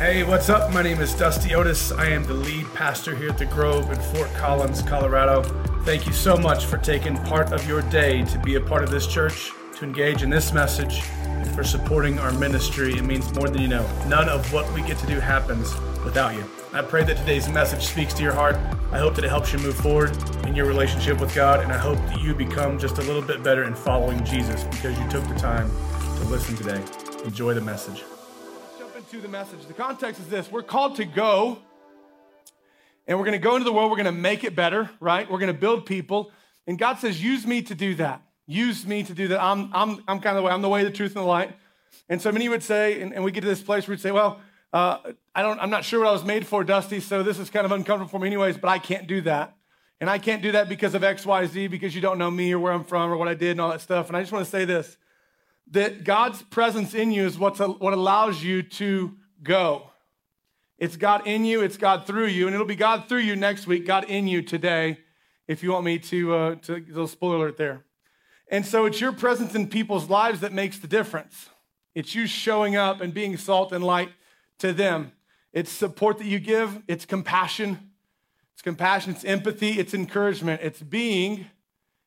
Hey, what's up? My name is Dusty Otis. I am the lead pastor here at the Grove in Fort Collins, Colorado. Thank you so much for taking part of your day to be a part of this church, to engage in this message, and for supporting our ministry. It means more than you know. None of what we get to do happens without you. I pray that today's message speaks to your heart. I hope that it helps you move forward in your relationship with God, and I hope that you become just a little bit better in following Jesus because you took the time to listen today. Enjoy the message to the message. The context is this we're called to go, and we're going to go into the world. We're going to make it better, right? We're going to build people. And God says, use me to do that. Use me to do that. I'm, I'm, I'm kind of the way, I'm the way, the truth, and the light. And so many would say, and, and we get to this place where we'd say, well, uh, I don't, I'm not sure what I was made for, Dusty, so this is kind of uncomfortable for me anyways, but I can't do that. And I can't do that because of X, Y, Z, because you don't know me or where I'm from or what I did and all that stuff. And I just want to say this that God's presence in you is what's, what allows you to go. It's God in you, it's God through you, and it'll be God through you next week, God in you today, if you want me to, uh, to little spoiler alert there. And so it's your presence in people's lives that makes the difference. It's you showing up and being salt and light to them. It's support that you give, it's compassion. It's compassion, it's empathy, it's encouragement, it's being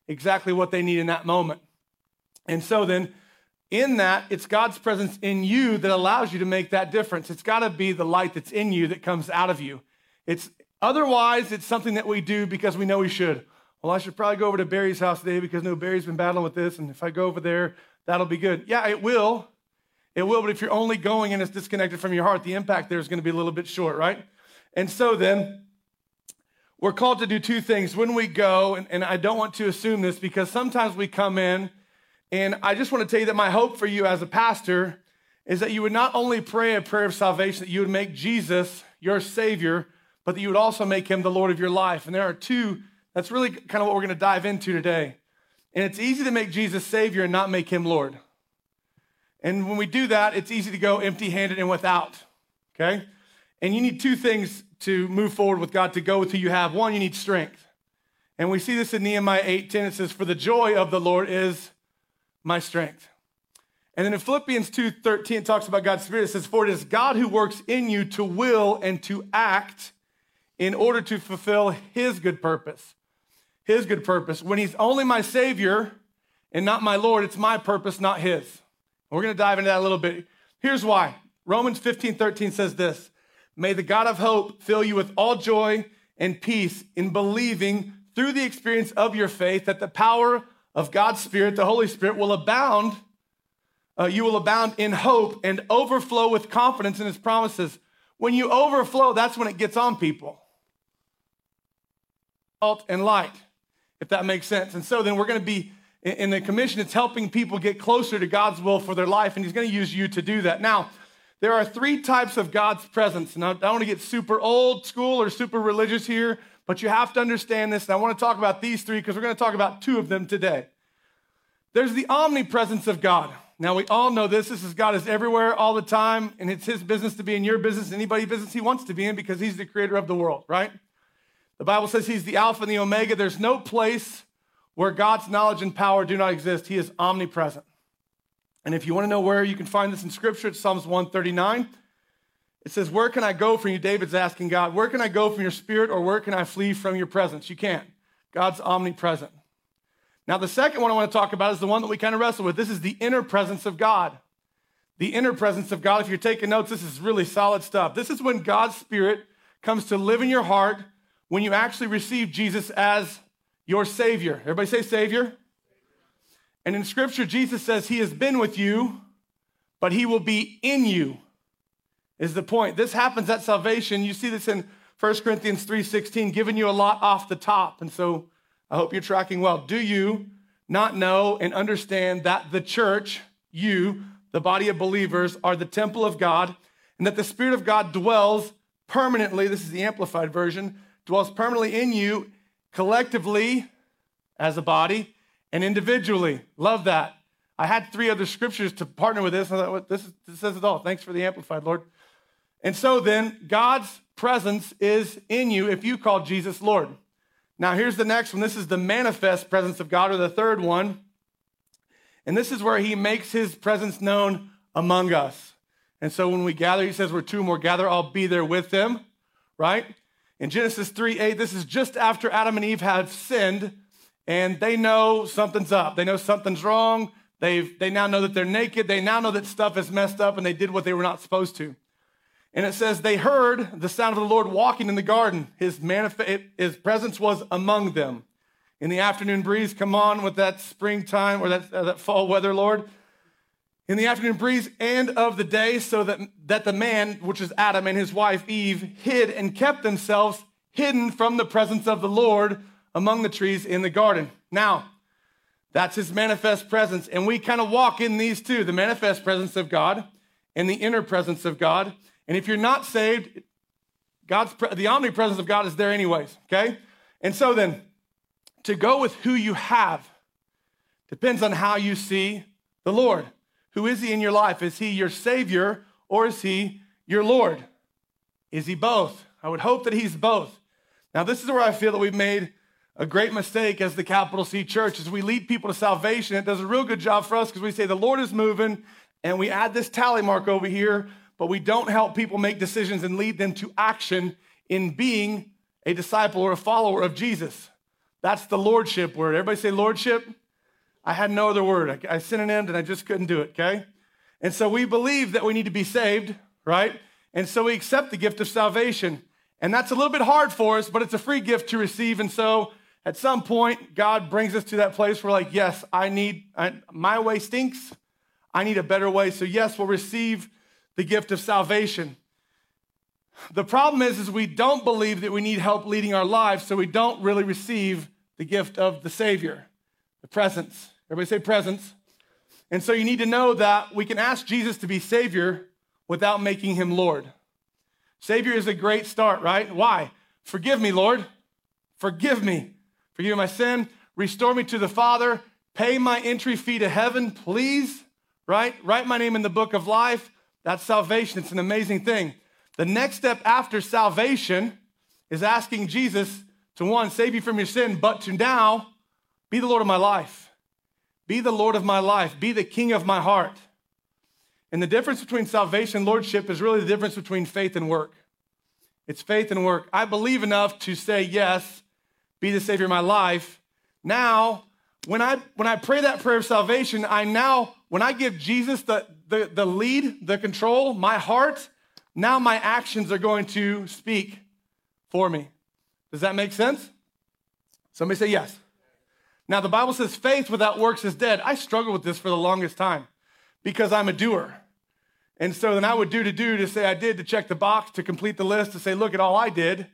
exactly what they need in that moment. And so then, in that, it's God's presence in you that allows you to make that difference. It's got to be the light that's in you that comes out of you. It's otherwise, it's something that we do because we know we should. Well, I should probably go over to Barry's house today because no Barry's been battling with this, and if I go over there, that'll be good. Yeah, it will. It will, but if you're only going and it's disconnected from your heart, the impact there is going to be a little bit short, right? And so then, we're called to do two things when we go, and, and I don't want to assume this because sometimes we come in and I just want to tell you that my hope for you as a pastor is that you would not only pray a prayer of salvation, that you would make Jesus your Savior, but that you would also make him the Lord of your life. And there are two, that's really kind of what we're going to dive into today. And it's easy to make Jesus Savior and not make him Lord. And when we do that, it's easy to go empty handed and without, okay? And you need two things to move forward with God to go with who you have. One, you need strength. And we see this in Nehemiah 8 10. It says, For the joy of the Lord is my strength. And then in Philippians 2:13 it talks about God's Spirit. It says, For it is God who works in you to will and to act in order to fulfill his good purpose. His good purpose. When he's only my Savior and not my Lord, it's my purpose, not his. We're gonna dive into that a little bit. Here's why. Romans 15, 13 says this May the God of hope fill you with all joy and peace in believing through the experience of your faith that the power of God's Spirit, the Holy Spirit, will abound. Uh, you will abound in hope and overflow with confidence in His promises. When you overflow, that's when it gets on people. Salt and light, if that makes sense. And so then we're going to be in the commission, it's helping people get closer to God's will for their life, and He's going to use you to do that. Now, there are three types of God's presence. And I don't want to get super old school or super religious here. But you have to understand this, and I want to talk about these three because we're going to talk about two of them today. There's the omnipresence of God. Now, we all know this. This is God is everywhere all the time, and it's his business to be in your business, anybody's business he wants to be in because he's the creator of the world, right? The Bible says he's the Alpha and the Omega. There's no place where God's knowledge and power do not exist. He is omnipresent. And if you want to know where you can find this in Scripture, it's Psalms 139. It says, Where can I go from you? David's asking God, Where can I go from your spirit or where can I flee from your presence? You can't. God's omnipresent. Now, the second one I want to talk about is the one that we kind of wrestle with. This is the inner presence of God. The inner presence of God. If you're taking notes, this is really solid stuff. This is when God's Spirit comes to live in your heart when you actually receive Jesus as your Savior. Everybody say Savior. And in Scripture, Jesus says He has been with you, but He will be in you is the point. This happens at salvation. You see this in 1 Corinthians 3:16, giving you a lot off the top. And so I hope you're tracking well. Do you not know and understand that the church, you, the body of believers, are the temple of God, and that the Spirit of God dwells permanently, this is the amplified version, dwells permanently in you collectively as a body and individually. Love that. I had three other scriptures to partner with this. I thought, this, is, this says it all. Thanks for the amplified, Lord. And so then, God's presence is in you if you call Jesus Lord. Now, here's the next one. This is the manifest presence of God, or the third one. And this is where he makes his presence known among us. And so when we gather, he says, Where two more gather, I'll be there with them, right? In Genesis 3 8, this is just after Adam and Eve had sinned, and they know something's up. They know something's wrong. They've, they now know that they're naked. They now know that stuff is messed up, and they did what they were not supposed to. And it says, They heard the sound of the Lord walking in the garden. His, manif- his presence was among them. In the afternoon breeze, come on with that springtime or that, uh, that fall weather, Lord in the afternoon breeze and of the day, so that, that the man, which is Adam, and his wife Eve, hid and kept themselves hidden from the presence of the Lord among the trees in the garden. Now, that's his manifest presence. And we kind of walk in these two the manifest presence of God and the inner presence of God. And if you're not saved, God's the omnipresence of God is there anyways, okay? And so then, to go with who you have depends on how you see the Lord. Who is he in your life? Is he your Savior or is he your Lord? Is he both? I would hope that he's both. Now, this is where I feel that we've made a great mistake as the capital C church as we lead people to salvation. It does a real good job for us because we say the Lord is moving and we add this tally mark over here, but we don't help people make decisions and lead them to action in being a disciple or a follower of Jesus. That's the lordship word. Everybody say lordship. I had no other word. I, I synonymed and I just couldn't do it, okay? And so we believe that we need to be saved, right? And so we accept the gift of salvation. And that's a little bit hard for us, but it's a free gift to receive. And so at some point, God brings us to that place where, like, yes, I need, I, my way stinks. I need a better way. So, yes, we'll receive the gift of salvation. The problem is, is we don't believe that we need help leading our lives, so we don't really receive the gift of the Savior, the presence. Everybody say presence. And so you need to know that we can ask Jesus to be Savior without making him Lord. Savior is a great start, right? Why? Forgive me, Lord. Forgive me. Forgive my sin. Restore me to the Father. Pay my entry fee to heaven, please. Right? Write my name in the book of life. That's salvation. It's an amazing thing. The next step after salvation is asking Jesus to one, save you from your sin, but to now be the Lord of my life. Be the Lord of my life. Be the king of my heart. And the difference between salvation and lordship is really the difference between faith and work. It's faith and work. I believe enough to say, yes, be the Savior of my life. Now, when I, when I pray that prayer of salvation, I now, when I give Jesus the, the, the lead, the control, my heart, now my actions are going to speak for me. Does that make sense? Somebody say yes. Now, the Bible says faith without works is dead. I struggled with this for the longest time because I'm a doer. And so then I would do to do to say I did to check the box, to complete the list, to say, look at all I did.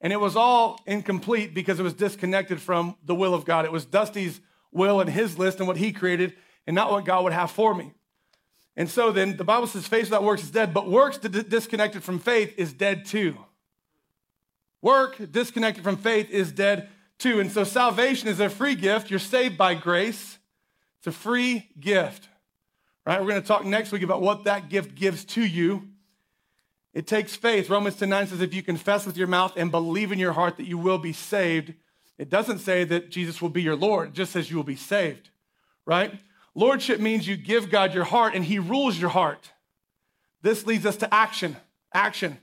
And it was all incomplete because it was disconnected from the will of God. It was Dusty's will and his list and what he created and not what God would have for me. And so then the Bible says faith without works is dead, but works disconnected from faith is dead too. Work disconnected from faith is dead too. And so salvation is a free gift. You're saved by grace. It's a free gift. Right? We're going to talk next week about what that gift gives to you. It takes faith. Romans 10 9 says, if you confess with your mouth and believe in your heart that you will be saved, it doesn't say that Jesus will be your Lord. It just says you will be saved. Right? Lordship means you give God your heart and he rules your heart. This leads us to action. Action.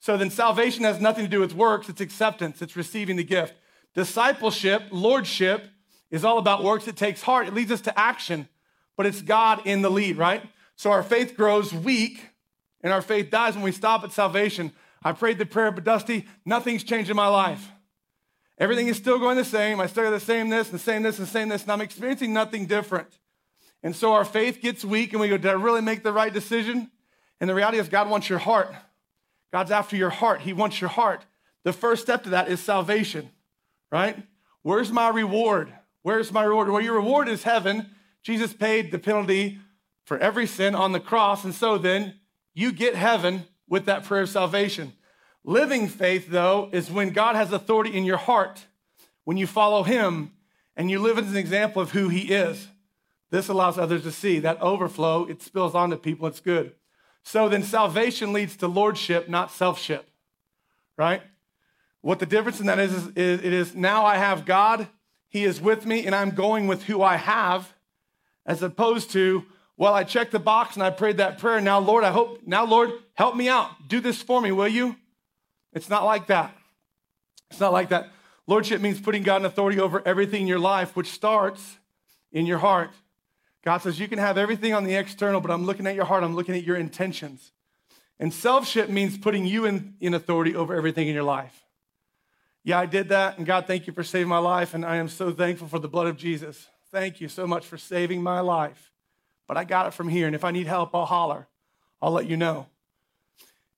So then salvation has nothing to do with works, it's acceptance, it's receiving the gift. Discipleship, lordship, is all about works. It takes heart, it leads us to action, but it's God in the lead, right? So our faith grows weak and our faith dies when we stop at salvation. I prayed the prayer, but Dusty, nothing's changed in my life. Everything is still going the same. I still got the same this, and the same this, and the same this, and I'm experiencing nothing different. And so our faith gets weak, and we go, Did I really make the right decision? And the reality is, God wants your heart. God's after your heart. He wants your heart. The first step to that is salvation right? Where's my reward? Where's my reward? Well, your reward is heaven. Jesus paid the penalty for every sin on the cross. And so then you get heaven with that prayer of salvation. Living faith, though, is when God has authority in your heart, when you follow Him and you live as an example of who He is. This allows others to see that overflow, it spills onto people, it's good. So then salvation leads to lordship, not selfship, right? What the difference in that is, is, is it is now I have God, He is with me, and I'm going with who I have, as opposed to, well, I checked the box and I prayed that prayer. Now, Lord, I hope, now, Lord, help me out. Do this for me, will you? It's not like that. It's not like that. Lordship means putting God in authority over everything in your life, which starts in your heart. God says, You can have everything on the external, but I'm looking at your heart, I'm looking at your intentions. And selfship means putting you in, in authority over everything in your life. Yeah, I did that, and God, thank you for saving my life, and I am so thankful for the blood of Jesus. Thank you so much for saving my life but I got it from here. And if I need help, I'll holler. I'll let you know.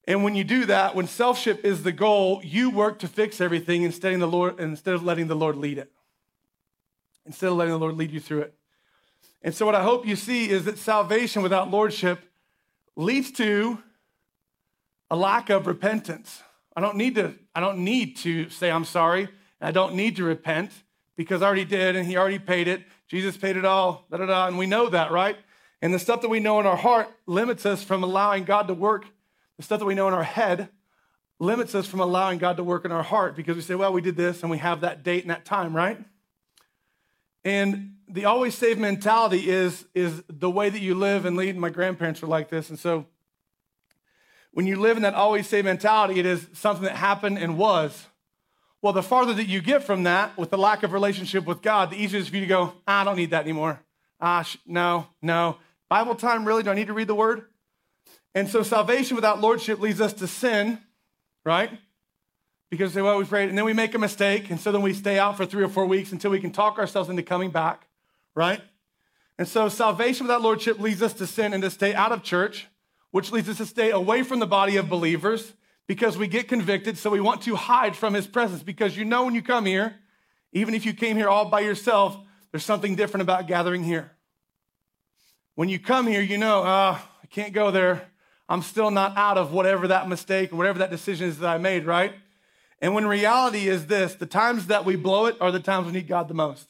And when you do that, when selfship is the goal, you work to fix everything instead of, the Lord, instead of letting the Lord lead it. Instead of letting the Lord lead you through it. And so, what I hope you see is that salvation without lordship leads to a lack of repentance. I don't need to, I don't need to say I'm sorry. I don't need to repent because I already did and he already paid it. Jesus paid it all, da da da. And we know that, right? And the stuff that we know in our heart limits us from allowing God to work. The stuff that we know in our head limits us from allowing God to work in our heart because we say, well, we did this and we have that date and that time, right? And the always save mentality is, is the way that you live and lead. My grandparents were like this. And so when you live in that always save mentality, it is something that happened and was. Well, the farther that you get from that with the lack of relationship with God, the easier it is for you to go, I don't need that anymore. Ah, sh- no, no. Bible time, really? Do I need to read the word? And so salvation without lordship leads us to sin, right? Because they, well, we prayed, and then we make a mistake, and so then we stay out for three or four weeks until we can talk ourselves into coming back, right? And so salvation without lordship leads us to sin and to stay out of church, which leads us to stay away from the body of believers because we get convicted, so we want to hide from his presence. Because you know when you come here, even if you came here all by yourself, there's something different about gathering here. When you come here, you know, uh, I can't go there. I'm still not out of whatever that mistake or whatever that decision is that I made, right? And when reality is this, the times that we blow it are the times we need God the most.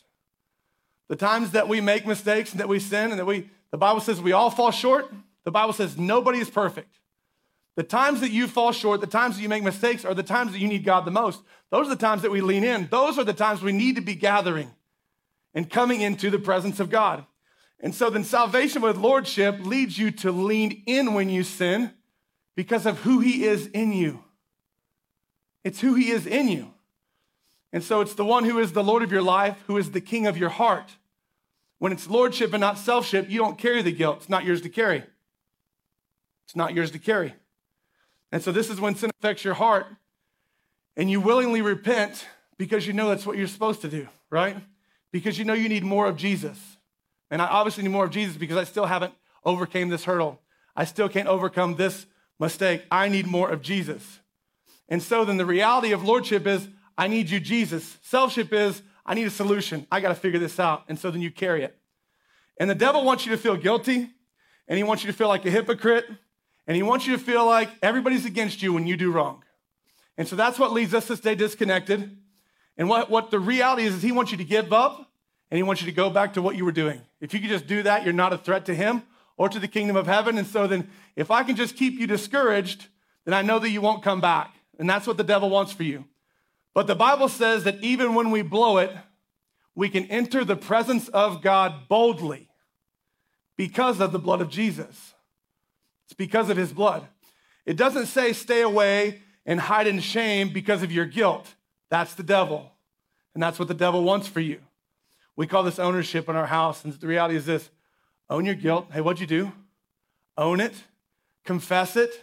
The times that we make mistakes and that we sin and that we, the Bible says we all fall short. The Bible says nobody is perfect. The times that you fall short, the times that you make mistakes are the times that you need God the most. Those are the times that we lean in. Those are the times we need to be gathering and coming into the presence of God. And so then salvation with lordship leads you to lean in when you sin because of who he is in you. It's who he is in you. And so it's the one who is the Lord of your life, who is the king of your heart. When it's lordship and not selfship, you don't carry the guilt. It's not yours to carry. It's not yours to carry. And so this is when sin affects your heart and you willingly repent because you know that's what you're supposed to do, right? Because you know you need more of Jesus. And I obviously need more of Jesus because I still haven't overcame this hurdle. I still can't overcome this mistake. I need more of Jesus. And so then the reality of lordship is I need you, Jesus. Selfship is I need a solution. I got to figure this out. And so then you carry it. And the devil wants you to feel guilty and he wants you to feel like a hypocrite and he wants you to feel like everybody's against you when you do wrong. And so that's what leads us to stay disconnected. And what, what the reality is, is he wants you to give up and he wants you to go back to what you were doing. If you could just do that, you're not a threat to him or to the kingdom of heaven. And so then, if I can just keep you discouraged, then I know that you won't come back. And that's what the devil wants for you. But the Bible says that even when we blow it, we can enter the presence of God boldly because of the blood of Jesus. It's because of his blood. It doesn't say stay away and hide in shame because of your guilt. That's the devil. And that's what the devil wants for you. We call this ownership in our house. And the reality is this own your guilt. Hey, what'd you do? Own it, confess it,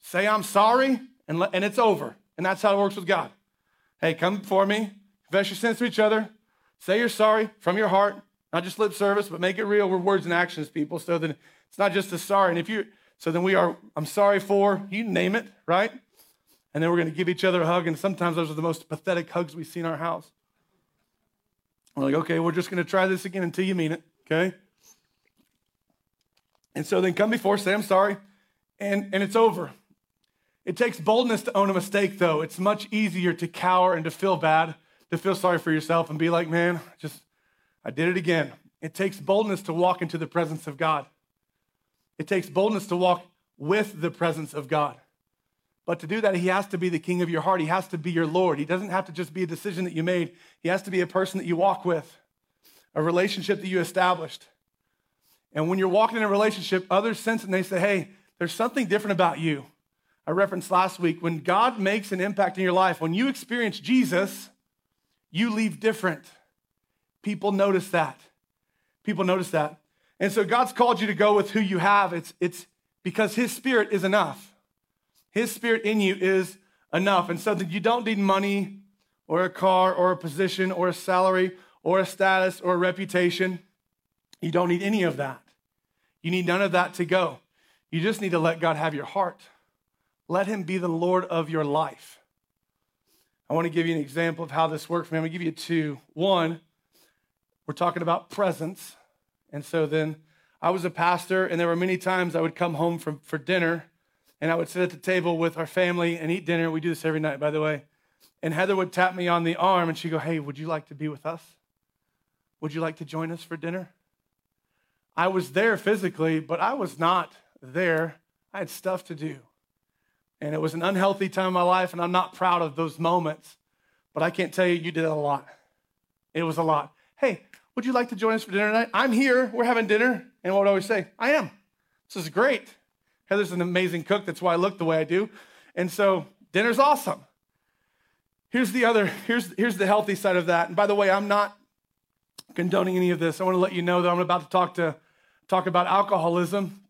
say, I'm sorry, and, and it's over. And that's how it works with God. Hey, come before me, confess your sins to each other, say you're sorry from your heart, not just lip service, but make it real with words and actions, people. So then it's not just a sorry. And if you, so then we are, I'm sorry for, you name it, right? And then we're going to give each other a hug. And sometimes those are the most pathetic hugs we see in our house. We're like, okay, we're just going to try this again until you mean it, okay? And so then come before, say, I'm sorry, and, and it's over. It takes boldness to own a mistake, though. It's much easier to cower and to feel bad, to feel sorry for yourself and be like, man, just, I did it again. It takes boldness to walk into the presence of God. It takes boldness to walk with the presence of God. But to do that, he has to be the king of your heart. He has to be your Lord. He doesn't have to just be a decision that you made, he has to be a person that you walk with, a relationship that you established. And when you're walking in a relationship, others sense it and they say, hey, there's something different about you. I referenced last week when God makes an impact in your life, when you experience Jesus, you leave different. People notice that. People notice that. And so God's called you to go with who you have. It's, it's because His Spirit is enough. His Spirit in you is enough. And so that you don't need money or a car or a position or a salary or a status or a reputation. You don't need any of that. You need none of that to go. You just need to let God have your heart. Let Him be the Lord of your life. I want to give you an example of how this works for me. I'm going to give you two. One, we're talking about presence. And so then I was a pastor, and there were many times I would come home from, for dinner, and I would sit at the table with our family and eat dinner. We do this every night, by the way. And Heather would tap me on the arm, and she'd go, Hey, would you like to be with us? Would you like to join us for dinner? I was there physically, but I was not there. I had stuff to do. And it was an unhealthy time in my life, and I'm not proud of those moments. But I can't tell you, you did a lot. It was a lot. Hey, would you like to join us for dinner tonight? I'm here. We're having dinner. And what would I always say? I am. This is great. Heather's an amazing cook. That's why I look the way I do. And so dinner's awesome. Here's the other, here's, here's the healthy side of that. And by the way, I'm not condoning any of this. I want to let you know that I'm about to talk to talk about alcoholism.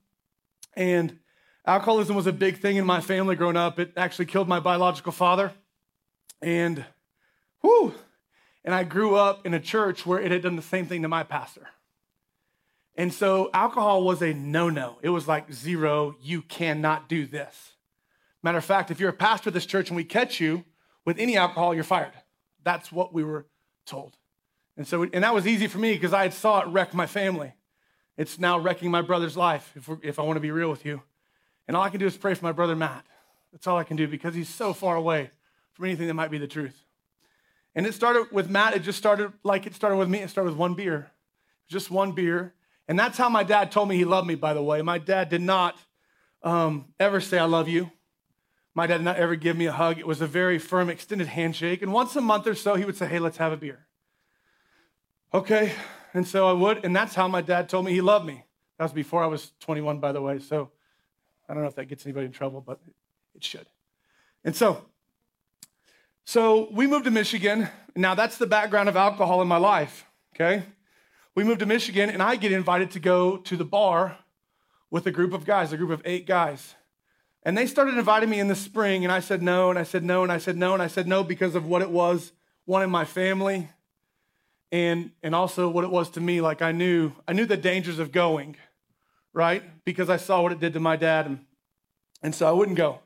And alcoholism was a big thing in my family growing up. It actually killed my biological father. And whoo, and I grew up in a church where it had done the same thing to my pastor. And so alcohol was a no no. It was like zero, you cannot do this. Matter of fact, if you're a pastor of this church and we catch you with any alcohol, you're fired. That's what we were told. And so, and that was easy for me because I had saw it wreck my family. It's now wrecking my brother's life, if, if I want to be real with you. And all I can do is pray for my brother Matt. That's all I can do because he's so far away from anything that might be the truth. And it started with Matt, it just started like it started with me. It started with one beer, just one beer. And that's how my dad told me he loved me, by the way. My dad did not um, ever say, I love you. My dad did not ever give me a hug. It was a very firm, extended handshake. And once a month or so, he would say, Hey, let's have a beer. Okay. And so I would. And that's how my dad told me he loved me. That was before I was 21, by the way. So I don't know if that gets anybody in trouble, but it should. And so, so we moved to Michigan. Now that's the background of alcohol in my life. Okay. We moved to Michigan, and I get invited to go to the bar with a group of guys, a group of eight guys. And they started inviting me in the spring, and I said no, and I said no, and I said no, and I said no because of what it was, one in my family, and and also what it was to me like i knew i knew the dangers of going right because i saw what it did to my dad and and so i wouldn't go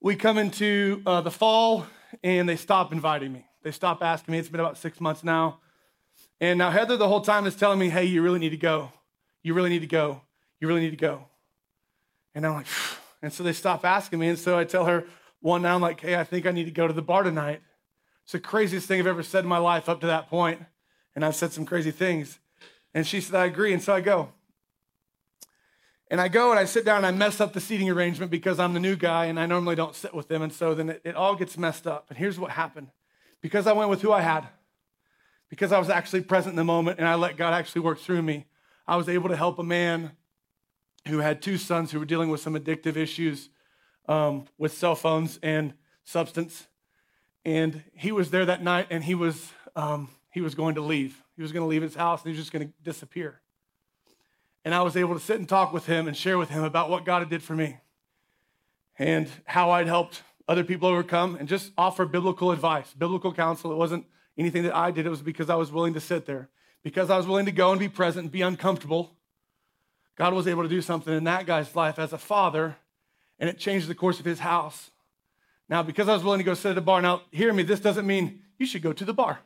we come into uh, the fall and they stop inviting me they stop asking me it's been about six months now and now heather the whole time is telling me hey you really need to go you really need to go you really need to go and i'm like Phew. and so they stop asking me and so i tell her one now i'm like hey i think i need to go to the bar tonight it's the craziest thing I've ever said in my life up to that point. And I've said some crazy things. And she said, I agree. And so I go. And I go and I sit down and I mess up the seating arrangement because I'm the new guy and I normally don't sit with them. And so then it, it all gets messed up. And here's what happened because I went with who I had, because I was actually present in the moment and I let God actually work through me, I was able to help a man who had two sons who were dealing with some addictive issues um, with cell phones and substance and he was there that night and he was um, he was going to leave he was going to leave his house and he was just going to disappear and i was able to sit and talk with him and share with him about what god had did for me and how i'd helped other people overcome and just offer biblical advice biblical counsel. It wasn't anything that i did. It was because i was willing to sit there. Because i was willing to go and be present and be uncomfortable god was able to do something in that guy's life as a father and it changed the course of his house. Now, because I was willing to go sit at a bar, now hear me, this doesn't mean you should go to the bar.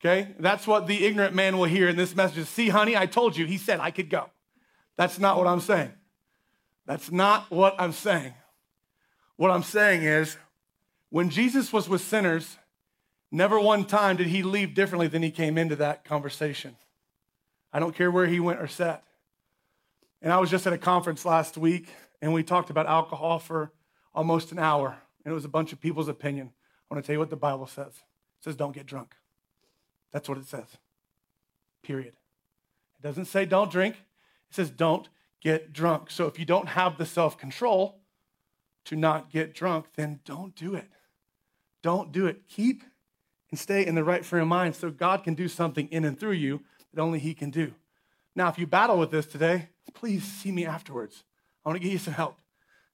Okay? That's what the ignorant man will hear in this message. See, honey, I told you, he said I could go. That's not what I'm saying. That's not what I'm saying. What I'm saying is, when Jesus was with sinners, never one time did he leave differently than he came into that conversation. I don't care where he went or sat. And I was just at a conference last week, and we talked about alcohol for almost an hour, and it was a bunch of people's opinion. I want to tell you what the Bible says. It says, don't get drunk. That's what it says. Period. It doesn't say don't drink, it says don't get drunk. So if you don't have the self control to not get drunk, then don't do it. Don't do it. Keep and stay in the right frame of mind so God can do something in and through you that only He can do. Now, if you battle with this today, please see me afterwards. I want to give you some help.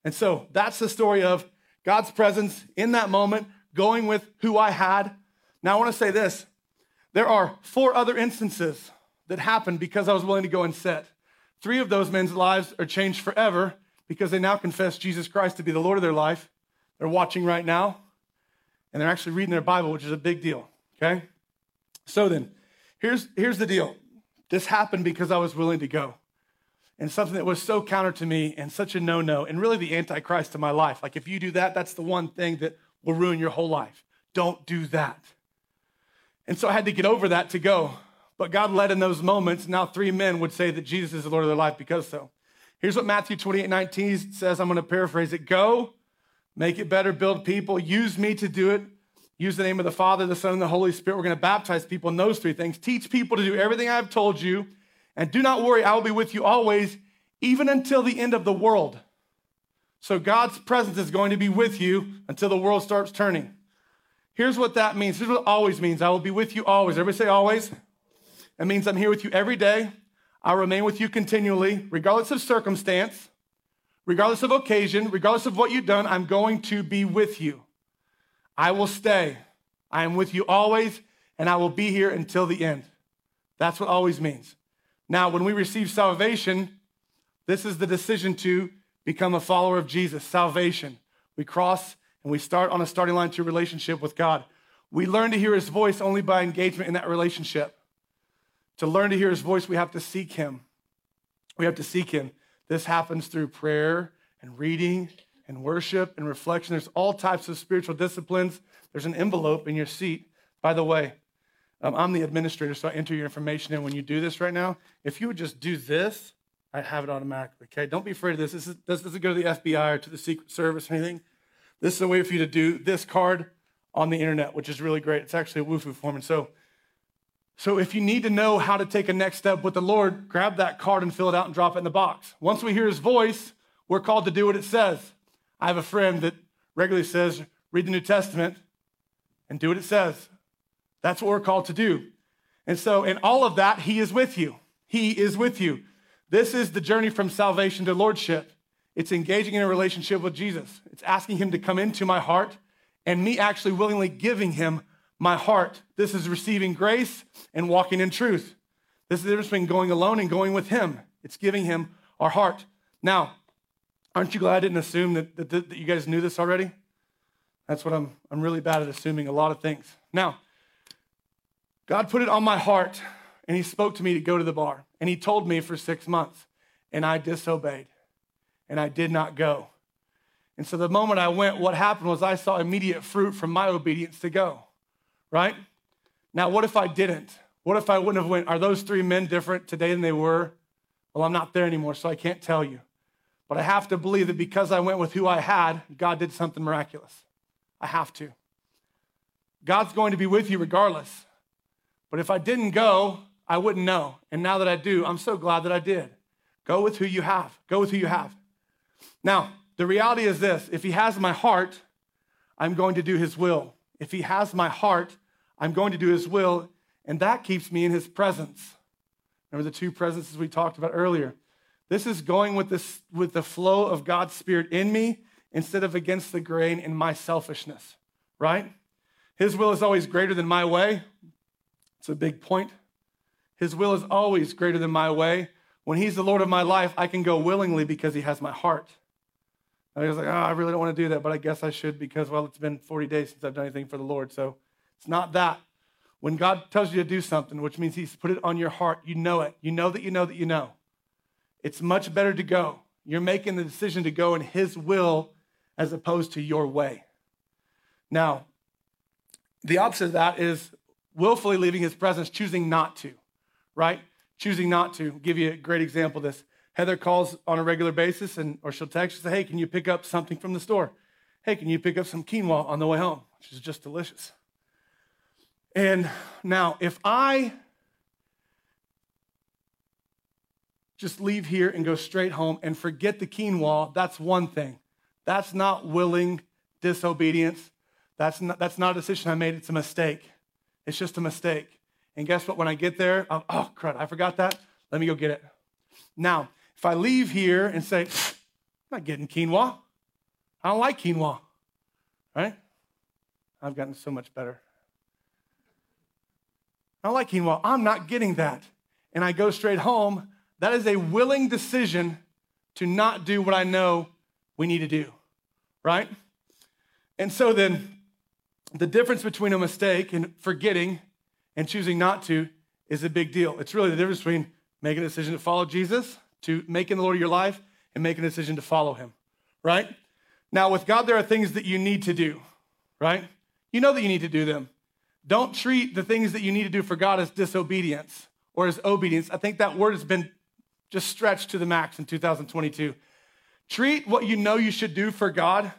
And so that's the story of God's presence in that moment, going with who I had. Now, I want to say this there are four other instances that happened because I was willing to go and sit. Three of those men's lives are changed forever because they now confess Jesus Christ to be the Lord of their life. They're watching right now, and they're actually reading their Bible, which is a big deal. Okay? So then, here's, here's the deal this happened because I was willing to go. And something that was so counter to me and such a no no, and really the antichrist to my life. Like, if you do that, that's the one thing that will ruin your whole life. Don't do that. And so I had to get over that to go. But God led in those moments. Now, three men would say that Jesus is the Lord of their life because so. Here's what Matthew 28 19 says. I'm going to paraphrase it Go, make it better, build people, use me to do it. Use the name of the Father, the Son, and the Holy Spirit. We're going to baptize people in those three things. Teach people to do everything I've told you. And do not worry, I will be with you always, even until the end of the world. So God's presence is going to be with you until the world starts turning. Here's what that means. Here's what always means. I will be with you always. Everybody say always. It means I'm here with you every day. I'll remain with you continually, regardless of circumstance, regardless of occasion, regardless of what you've done. I'm going to be with you. I will stay. I am with you always, and I will be here until the end. That's what always means. Now, when we receive salvation, this is the decision to become a follower of Jesus, salvation. We cross and we start on a starting line to relationship with God. We learn to hear his voice only by engagement in that relationship. To learn to hear his voice, we have to seek him. We have to seek him. This happens through prayer and reading and worship and reflection. There's all types of spiritual disciplines. There's an envelope in your seat. By the way, um, I'm the administrator, so I enter your information in when you do this right now. If you would just do this, I'd have it automatically. Okay, don't be afraid of this. This, is, this doesn't go to the FBI or to the Secret Service or anything. This is a way for you to do this card on the internet, which is really great. It's actually a Wufoo form. And so, so if you need to know how to take a next step with the Lord, grab that card and fill it out and drop it in the box. Once we hear his voice, we're called to do what it says. I have a friend that regularly says, read the New Testament and do what it says. That's what we're called to do. And so, in all of that, He is with you. He is with you. This is the journey from salvation to lordship. It's engaging in a relationship with Jesus. It's asking Him to come into my heart and me actually willingly giving Him my heart. This is receiving grace and walking in truth. This is the difference between going alone and going with Him. It's giving Him our heart. Now, aren't you glad I didn't assume that, that, that you guys knew this already? That's what I'm, I'm really bad at assuming a lot of things. Now, God put it on my heart and he spoke to me to go to the bar. And he told me for six months, and I disobeyed and I did not go. And so the moment I went, what happened was I saw immediate fruit from my obedience to go, right? Now, what if I didn't? What if I wouldn't have went? Are those three men different today than they were? Well, I'm not there anymore, so I can't tell you. But I have to believe that because I went with who I had, God did something miraculous. I have to. God's going to be with you regardless. But if I didn't go, I wouldn't know. And now that I do, I'm so glad that I did. Go with who you have. Go with who you have. Now, the reality is this if he has my heart, I'm going to do his will. If he has my heart, I'm going to do his will, and that keeps me in his presence. Remember the two presences we talked about earlier. This is going with, this, with the flow of God's Spirit in me instead of against the grain in my selfishness, right? His will is always greater than my way. It's a big point. His will is always greater than my way. When He's the Lord of my life, I can go willingly because He has my heart. And I was like, oh, I really don't want to do that, but I guess I should because, well, it's been 40 days since I've done anything for the Lord. So it's not that. When God tells you to do something, which means He's put it on your heart, you know it. You know that you know that you know. It's much better to go. You're making the decision to go in His will as opposed to your way. Now, the opposite of that is willfully leaving his presence, choosing not to, right? Choosing not to. I'll give you a great example of this. Heather calls on a regular basis, and or she'll text and say, Hey, can you pick up something from the store? Hey, can you pick up some quinoa on the way home? Which is just delicious. And now, if I just leave here and go straight home and forget the quinoa, that's one thing. That's not willing disobedience. That's not, that's not a decision I made. It's a mistake. It's just a mistake. And guess what? When I get there, I'm, oh, crud, I forgot that. Let me go get it. Now, if I leave here and say, I'm not getting quinoa, I don't like quinoa, right? I've gotten so much better. I don't like quinoa. I'm not getting that. And I go straight home. That is a willing decision to not do what I know we need to do, right? And so then, the difference between a mistake and forgetting and choosing not to is a big deal. It's really the difference between making a decision to follow Jesus, to making the Lord your life, and making a decision to follow him, right? Now, with God, there are things that you need to do, right? You know that you need to do them. Don't treat the things that you need to do for God as disobedience or as obedience. I think that word has been just stretched to the max in 2022. Treat what you know you should do for God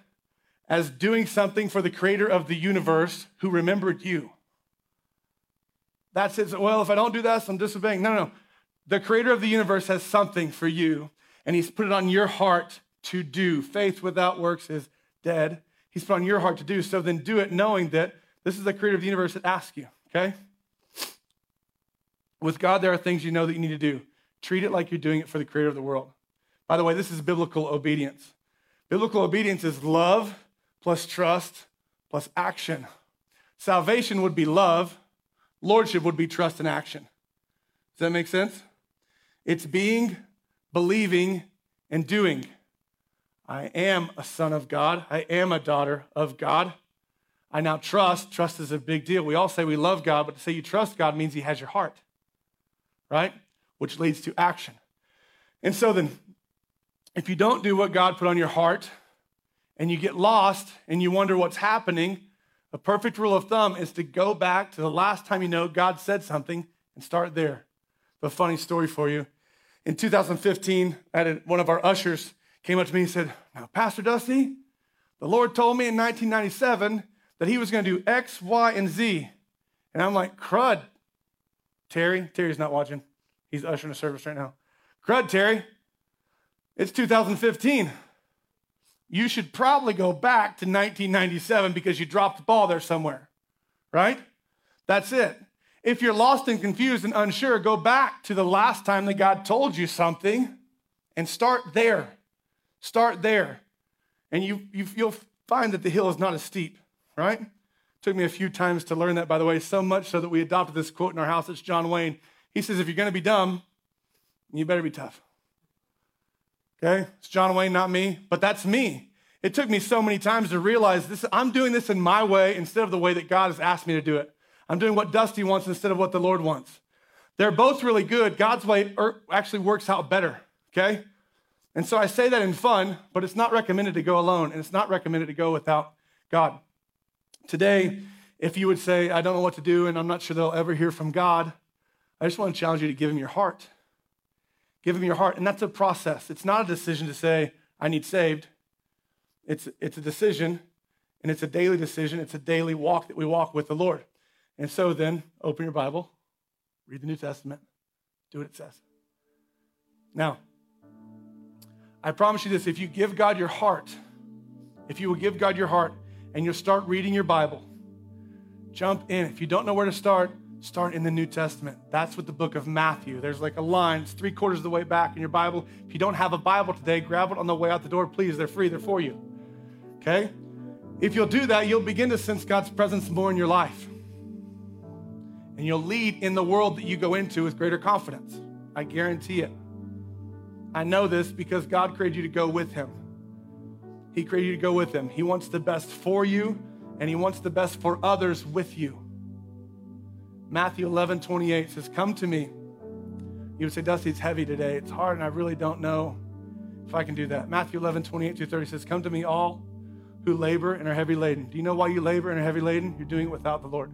as doing something for the creator of the universe who remembered you. That's it. Well, if I don't do this, I'm disobeying. No, no, no. The creator of the universe has something for you, and he's put it on your heart to do. Faith without works is dead. He's put on your heart to do. So then do it knowing that this is the creator of the universe that asks you, okay? With God, there are things you know that you need to do. Treat it like you're doing it for the creator of the world. By the way, this is biblical obedience. Biblical obedience is love plus trust plus action. Salvation would be love, lordship would be trust and action. Does that make sense? It's being, believing, and doing. I am a son of God. I am a daughter of God. I now trust. Trust is a big deal. We all say we love God, but to say you trust God means He has your heart, right? Which leads to action. And so then, if you don't do what God put on your heart and you get lost and you wonder what's happening, a perfect rule of thumb is to go back to the last time you know God said something and start there. A funny story for you. In 2015, I had one of our ushers came up to me and said, Now, Pastor Dusty, the Lord told me in 1997 that he was going to do X, Y, and Z. And I'm like, crud, Terry. Terry's not watching. He's ushering a service right now. Crud, Terry. It's 2015. You should probably go back to 1997 because you dropped the ball there somewhere, right? That's it. If you're lost and confused and unsure, go back to the last time that God told you something and start there. Start there. And you, you, you'll find that the hill is not as steep, right? Took me a few times to learn that, by the way, so much so that we adopted this quote in our house. It's John Wayne. He says, If you're going to be dumb, you better be tough. Okay? It's John Wayne, not me, but that's me. It took me so many times to realize this I'm doing this in my way instead of the way that God has asked me to do it. I'm doing what Dusty wants instead of what the Lord wants. They're both really good. God's way er, actually works out better, okay? And so I say that in fun, but it's not recommended to go alone, and it's not recommended to go without God. Today, if you would say, I don't know what to do, and I'm not sure they'll ever hear from God, I just want to challenge you to give him your heart. Give him your heart. And that's a process. It's not a decision to say, I need saved. It's, it's a decision, and it's a daily decision. It's a daily walk that we walk with the Lord. And so then, open your Bible, read the New Testament, do what it says. Now, I promise you this if you give God your heart, if you will give God your heart and you'll start reading your Bible, jump in. If you don't know where to start, start in the New Testament. That's what the book of Matthew. There's like a line, it's three quarters of the way back in your Bible. If you don't have a Bible today, grab it on the way out the door, please. They're free, they're for you. Okay? If you'll do that, you'll begin to sense God's presence more in your life and you'll lead in the world that you go into with greater confidence. I guarantee it. I know this because God created you to go with Him. He created you to go with Him. He wants the best for you, and He wants the best for others with you. Matthew 11, 28 says, Come to me. You would say, Dusty, it's heavy today. It's hard, and I really don't know if I can do that. Matthew 11, 28 through 30 says, Come to me, all who labor and are heavy laden. Do you know why you labor and are heavy laden? You're doing it without the Lord.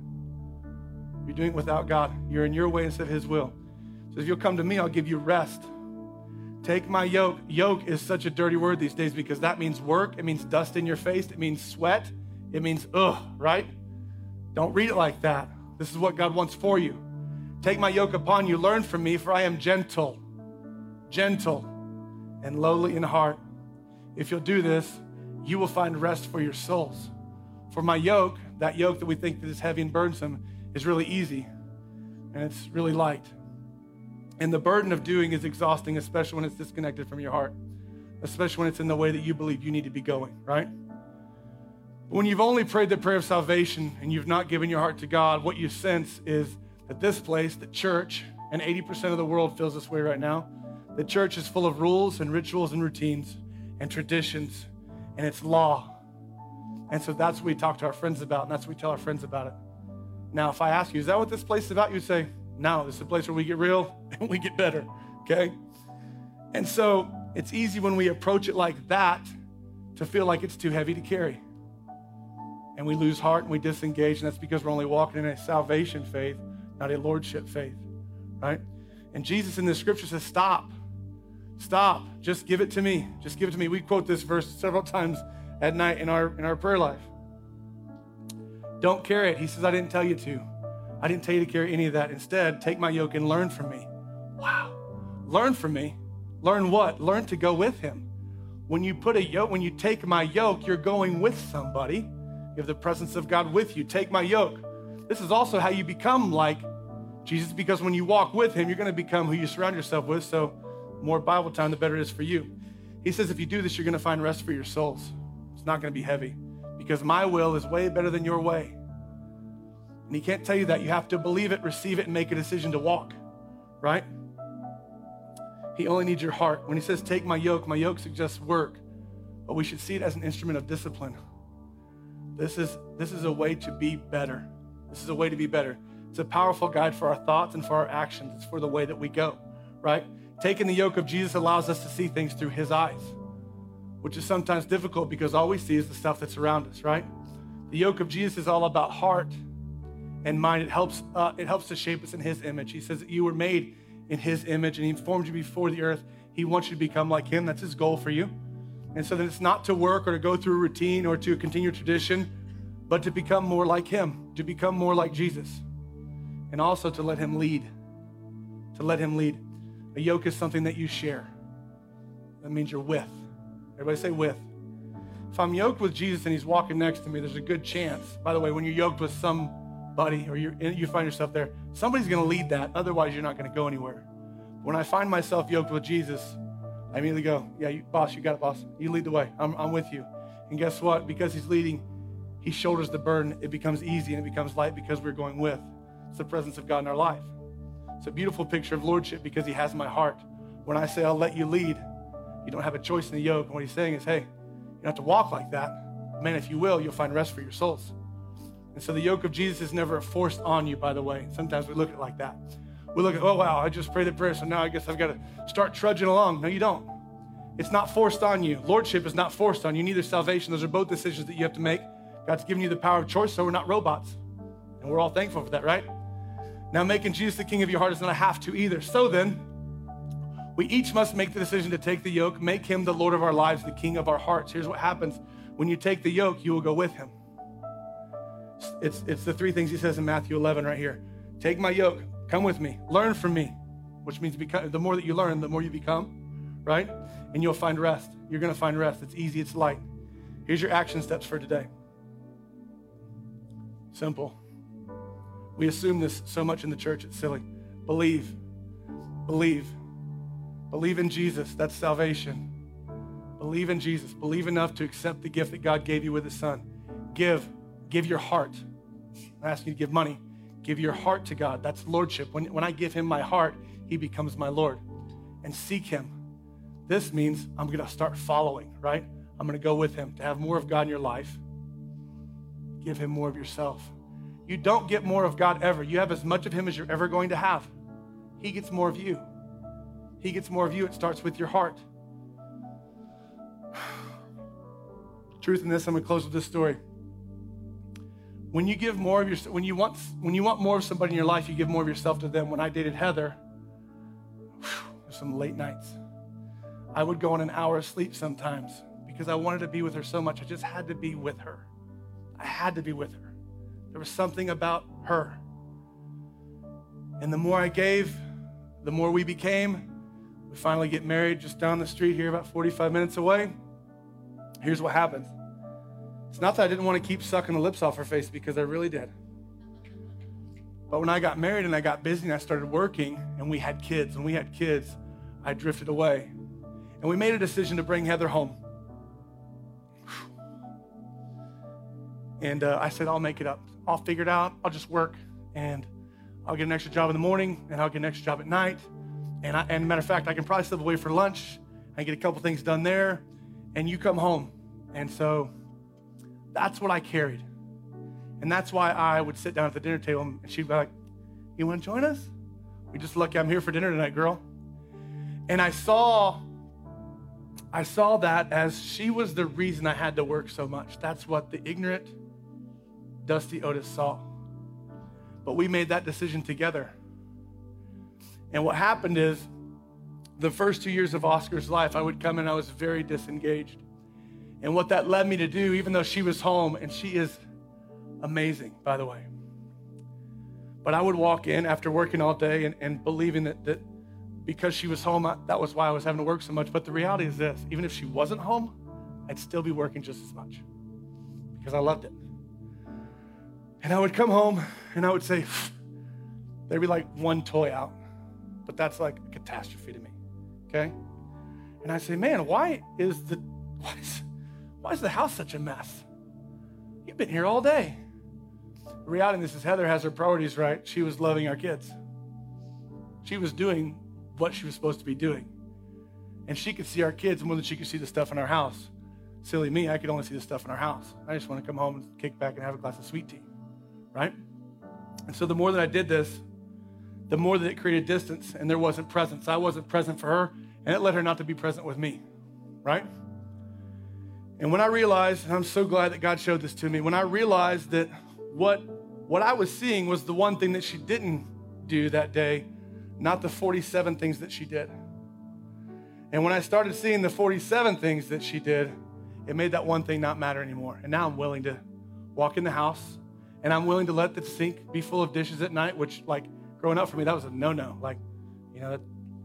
You're doing it without God. You're in your way instead of His will. So if you'll come to me, I'll give you rest. Take my yoke. Yoke is such a dirty word these days because that means work. It means dust in your face. It means sweat. It means ugh, right? Don't read it like that. This is what God wants for you. Take my yoke upon you. Learn from me, for I am gentle. gentle, and lowly in heart. If you'll do this, you will find rest for your souls. For my yoke, that yoke that we think that is heavy and burdensome, is really easy and it's really light. And the burden of doing is exhausting, especially when it's disconnected from your heart, especially when it's in the way that you believe you need to be going, right? When you've only prayed the prayer of salvation and you've not given your heart to God, what you sense is that this place, the church, and 80% of the world feels this way right now, the church is full of rules and rituals and routines and traditions, and it's law. And so that's what we talk to our friends about, and that's what we tell our friends about it. Now, if I ask you, is that what this place is about? You say, no, this is a place where we get real and we get better, okay? And so it's easy when we approach it like that to feel like it's too heavy to carry. And we lose heart and we disengage, and that's because we're only walking in a salvation faith, not a lordship faith, right? And Jesus in the scripture says, stop. Stop. Just give it to me. Just give it to me. We quote this verse several times at night in our in our prayer life. Don't carry it. He says, I didn't tell you to. I didn't tell you to carry any of that. Instead, take my yoke and learn from me. Wow. Learn from me. Learn what? Learn to go with him. When you put a yoke, when you take my yoke, you're going with somebody. You have the presence of God with you. Take my yoke. This is also how you become like Jesus because when you walk with him, you're going to become who you surround yourself with. So, more Bible time, the better it is for you. He says, if you do this, you're going to find rest for your souls. It's not going to be heavy because my will is way better than your way. And he can't tell you that. You have to believe it, receive it, and make a decision to walk, right? He only needs your heart. When he says, take my yoke, my yoke suggests work, but we should see it as an instrument of discipline. This is, this is a way to be better. This is a way to be better. It's a powerful guide for our thoughts and for our actions. It's for the way that we go, right? Taking the yoke of Jesus allows us to see things through his eyes, which is sometimes difficult because all we see is the stuff that's around us, right? The yoke of Jesus is all about heart and mind. It helps, uh, it helps to shape us in his image. He says that you were made in his image and he formed you before the earth. He wants you to become like him. That's his goal for you. And so then it's not to work or to go through routine or to continue tradition, but to become more like him, to become more like Jesus and also to let Him lead. To let Him lead. A yoke is something that you share. That means you're with. Everybody say with. If I'm yoked with Jesus and He's walking next to me, there's a good chance. By the way, when you're yoked with somebody or you find yourself there, somebody's going to lead that. Otherwise, you're not going to go anywhere. When I find myself yoked with Jesus, I immediately go, Yeah, you, boss, you got it, boss. You lead the way. I'm, I'm with you. And guess what? Because He's leading, He shoulders the burden. It becomes easy and it becomes light because we're going with. It's the presence of God in our life. It's a beautiful picture of lordship because he has my heart. When I say I'll let you lead, you don't have a choice in the yoke. And what he's saying is, hey, you don't have to walk like that. Man, if you will, you'll find rest for your souls. And so the yoke of Jesus is never forced on you, by the way. Sometimes we look at it like that. We look at, oh, wow, I just prayed the prayer, so now I guess I've got to start trudging along. No, you don't. It's not forced on you. Lordship is not forced on you, neither salvation. Those are both decisions that you have to make. God's given you the power of choice, so we're not robots. And we're all thankful for that, right? Now, making Jesus the king of your heart is not a have to either. So then, we each must make the decision to take the yoke, make him the Lord of our lives, the king of our hearts. Here's what happens when you take the yoke, you will go with him. It's, it's the three things he says in Matthew 11 right here. Take my yoke, come with me, learn from me, which means become, the more that you learn, the more you become, right? And you'll find rest. You're going to find rest. It's easy, it's light. Here's your action steps for today. Simple. We assume this so much in the church, it's silly. Believe. Believe. Believe in Jesus. That's salvation. Believe in Jesus. Believe enough to accept the gift that God gave you with His Son. Give. Give your heart. I'm asking you to give money. Give your heart to God. That's lordship. When, when I give Him my heart, He becomes my Lord. And seek Him. This means I'm going to start following, right? I'm going to go with Him to have more of God in your life. Give Him more of yourself. You don't get more of God ever. You have as much of Him as you're ever going to have. He gets more of you. He gets more of you. It starts with your heart. Truth in this, I'm going to close with this story. When you give more of your, when you want, when you want more of somebody in your life, you give more of yourself to them. When I dated Heather, whew, some late nights. I would go on an hour of sleep sometimes because I wanted to be with her so much. I just had to be with her. I had to be with her. There was something about her. And the more I gave, the more we became. We finally get married just down the street here, about 45 minutes away. Here's what happens it's not that I didn't want to keep sucking the lips off her face because I really did. But when I got married and I got busy and I started working and we had kids, and we had kids, I drifted away. And we made a decision to bring Heather home. And uh, I said, I'll make it up. I'll figure it out. I'll just work. And I'll get an extra job in the morning and I'll get an extra job at night. And, I, and matter of fact, I can probably slip away for lunch. and get a couple things done there. And you come home. And so that's what I carried. And that's why I would sit down at the dinner table and she'd be like, You want to join us? We just lucky I'm here for dinner tonight, girl. And I saw I saw that as she was the reason I had to work so much. That's what the ignorant Dusty Otis saw. But we made that decision together. And what happened is the first two years of Oscar's life, I would come and I was very disengaged. And what that led me to do, even though she was home, and she is amazing, by the way. But I would walk in after working all day and, and believing that, that because she was home, I, that was why I was having to work so much. But the reality is this even if she wasn't home, I'd still be working just as much because I loved it. And I would come home and I would say, there'd be like one toy out, but that's like a catastrophe to me. Okay? And I say, man, why is the why is, why is the house such a mess? You've been here all day. The reality this is Heather has her priorities right. She was loving our kids. She was doing what she was supposed to be doing. And she could see our kids more than she could see the stuff in our house. Silly me, I could only see the stuff in our house. I just want to come home and kick back and have a glass of sweet tea, right? And so the more that I did this, the more that it created distance and there wasn't presence. I wasn't present for her, and it led her not to be present with me, right? And when I realized, and I'm so glad that God showed this to me, when I realized that what, what I was seeing was the one thing that she didn't do that day, not the 47 things that she did. And when I started seeing the 47 things that she did, it made that one thing not matter anymore. And now I'm willing to walk in the house and I'm willing to let the sink be full of dishes at night, which, like, growing up for me, that was a no no. Like, you know, that,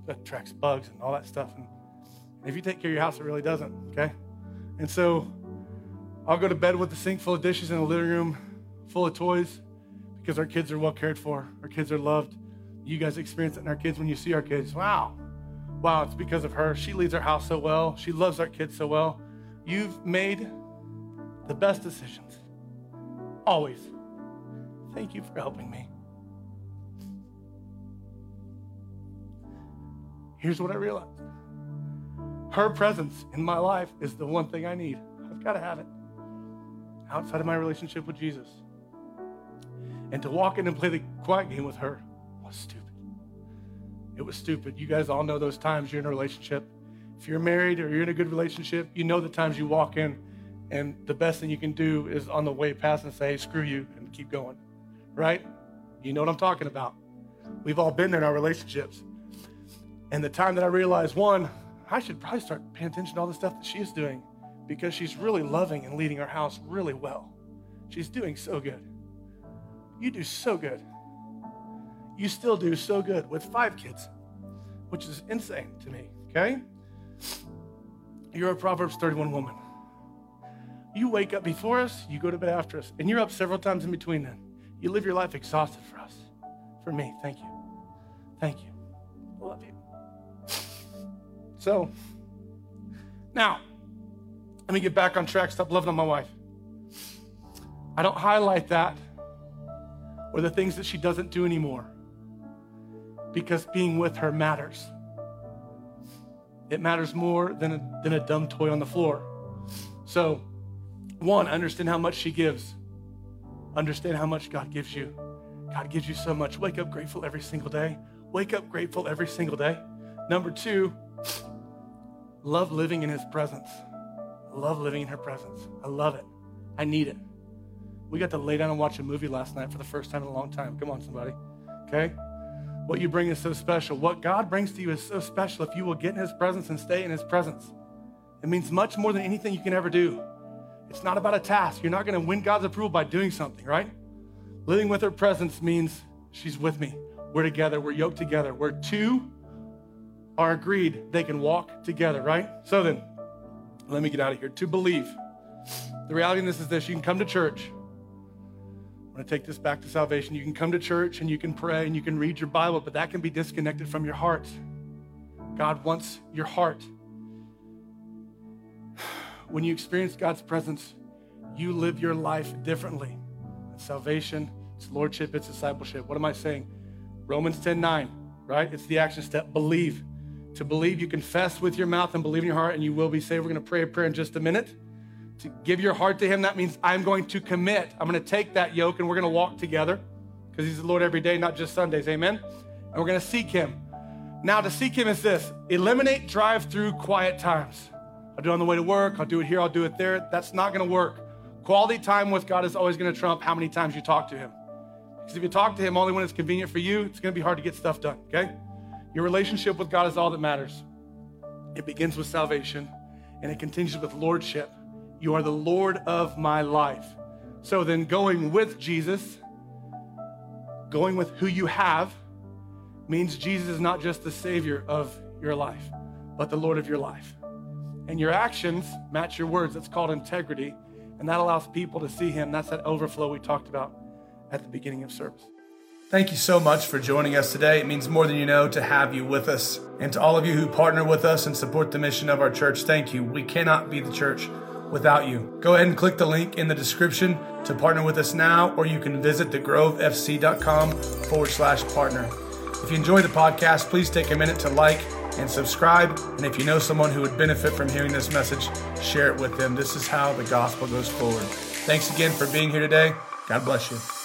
that attracts bugs and all that stuff. And if you take care of your house, it really doesn't, okay? And so I'll go to bed with the sink full of dishes and the living room full of toys because our kids are well cared for. Our kids are loved. You guys experience it in our kids when you see our kids. Wow. Wow, it's because of her. She leads our house so well. She loves our kids so well. You've made the best decisions. Always. Thank you for helping me. Here's what I realized her presence in my life is the one thing I need. I've got to have it outside of my relationship with Jesus. And to walk in and play the quiet game with her was stupid. It was stupid. You guys all know those times you're in a relationship. If you're married or you're in a good relationship, you know the times you walk in and the best thing you can do is on the way past and say, hey, screw you, and keep going. Right? You know what I'm talking about. We've all been there in our relationships. And the time that I realized, one, I should probably start paying attention to all the stuff that she's doing because she's really loving and leading our house really well. She's doing so good. You do so good. You still do so good with five kids, which is insane to me, okay? You're a Proverbs 31 woman. You wake up before us, you go to bed after us, and you're up several times in between then. You live your life exhausted for us. For me, thank you. Thank you. So, now, let me get back on track. Stop loving on my wife. I don't highlight that or the things that she doesn't do anymore because being with her matters. It matters more than a, than a dumb toy on the floor. So, one, understand how much she gives. Understand how much God gives you. God gives you so much. Wake up grateful every single day. Wake up grateful every single day. Number two, love living in his presence. love living in her presence. I love it. I need it. We got to lay down and watch a movie last night for the first time in a long time. Come on, somebody. Okay? What you bring is so special. What God brings to you is so special if you will get in his presence and stay in his presence. It means much more than anything you can ever do. It's not about a task. You're not going to win God's approval by doing something, right? Living with her presence means she's with me. We're together. We're yoked together. We're two are agreed, they can walk together, right? So then, let me get out of here. To believe. The reality in this is this you can come to church. I'm going to take this back to salvation. You can come to church and you can pray and you can read your Bible, but that can be disconnected from your heart. God wants your heart. When you experience God's presence, you live your life differently. It's salvation, it's lordship, it's discipleship. What am I saying? Romans 10 9, right? It's the action step. Believe. To believe, you confess with your mouth and believe in your heart, and you will be saved. We're going to pray a prayer in just a minute. To give your heart to Him, that means I'm going to commit. I'm going to take that yoke and we're going to walk together because He's the Lord every day, not just Sundays. Amen? And we're going to seek Him. Now, to seek Him is this eliminate drive through quiet times. I'll do it on the way to work, I'll do it here, I'll do it there. That's not going to work. Quality time with God is always going to trump how many times you talk to Him. Because if you talk to Him only when it's convenient for you, it's going to be hard to get stuff done, okay? Your relationship with God is all that matters. It begins with salvation and it continues with lordship. You are the Lord of my life. So then, going with Jesus, going with who you have, means Jesus is not just the Savior of your life, but the Lord of your life. And your actions match your words. That's called integrity. And that allows people to see Him. That's that overflow we talked about at the beginning of service. Thank you so much for joining us today. It means more than you know to have you with us. And to all of you who partner with us and support the mission of our church, thank you. We cannot be the church without you. Go ahead and click the link in the description to partner with us now, or you can visit thegrovefc.com forward slash partner. If you enjoy the podcast, please take a minute to like and subscribe. And if you know someone who would benefit from hearing this message, share it with them. This is how the gospel goes forward. Thanks again for being here today. God bless you.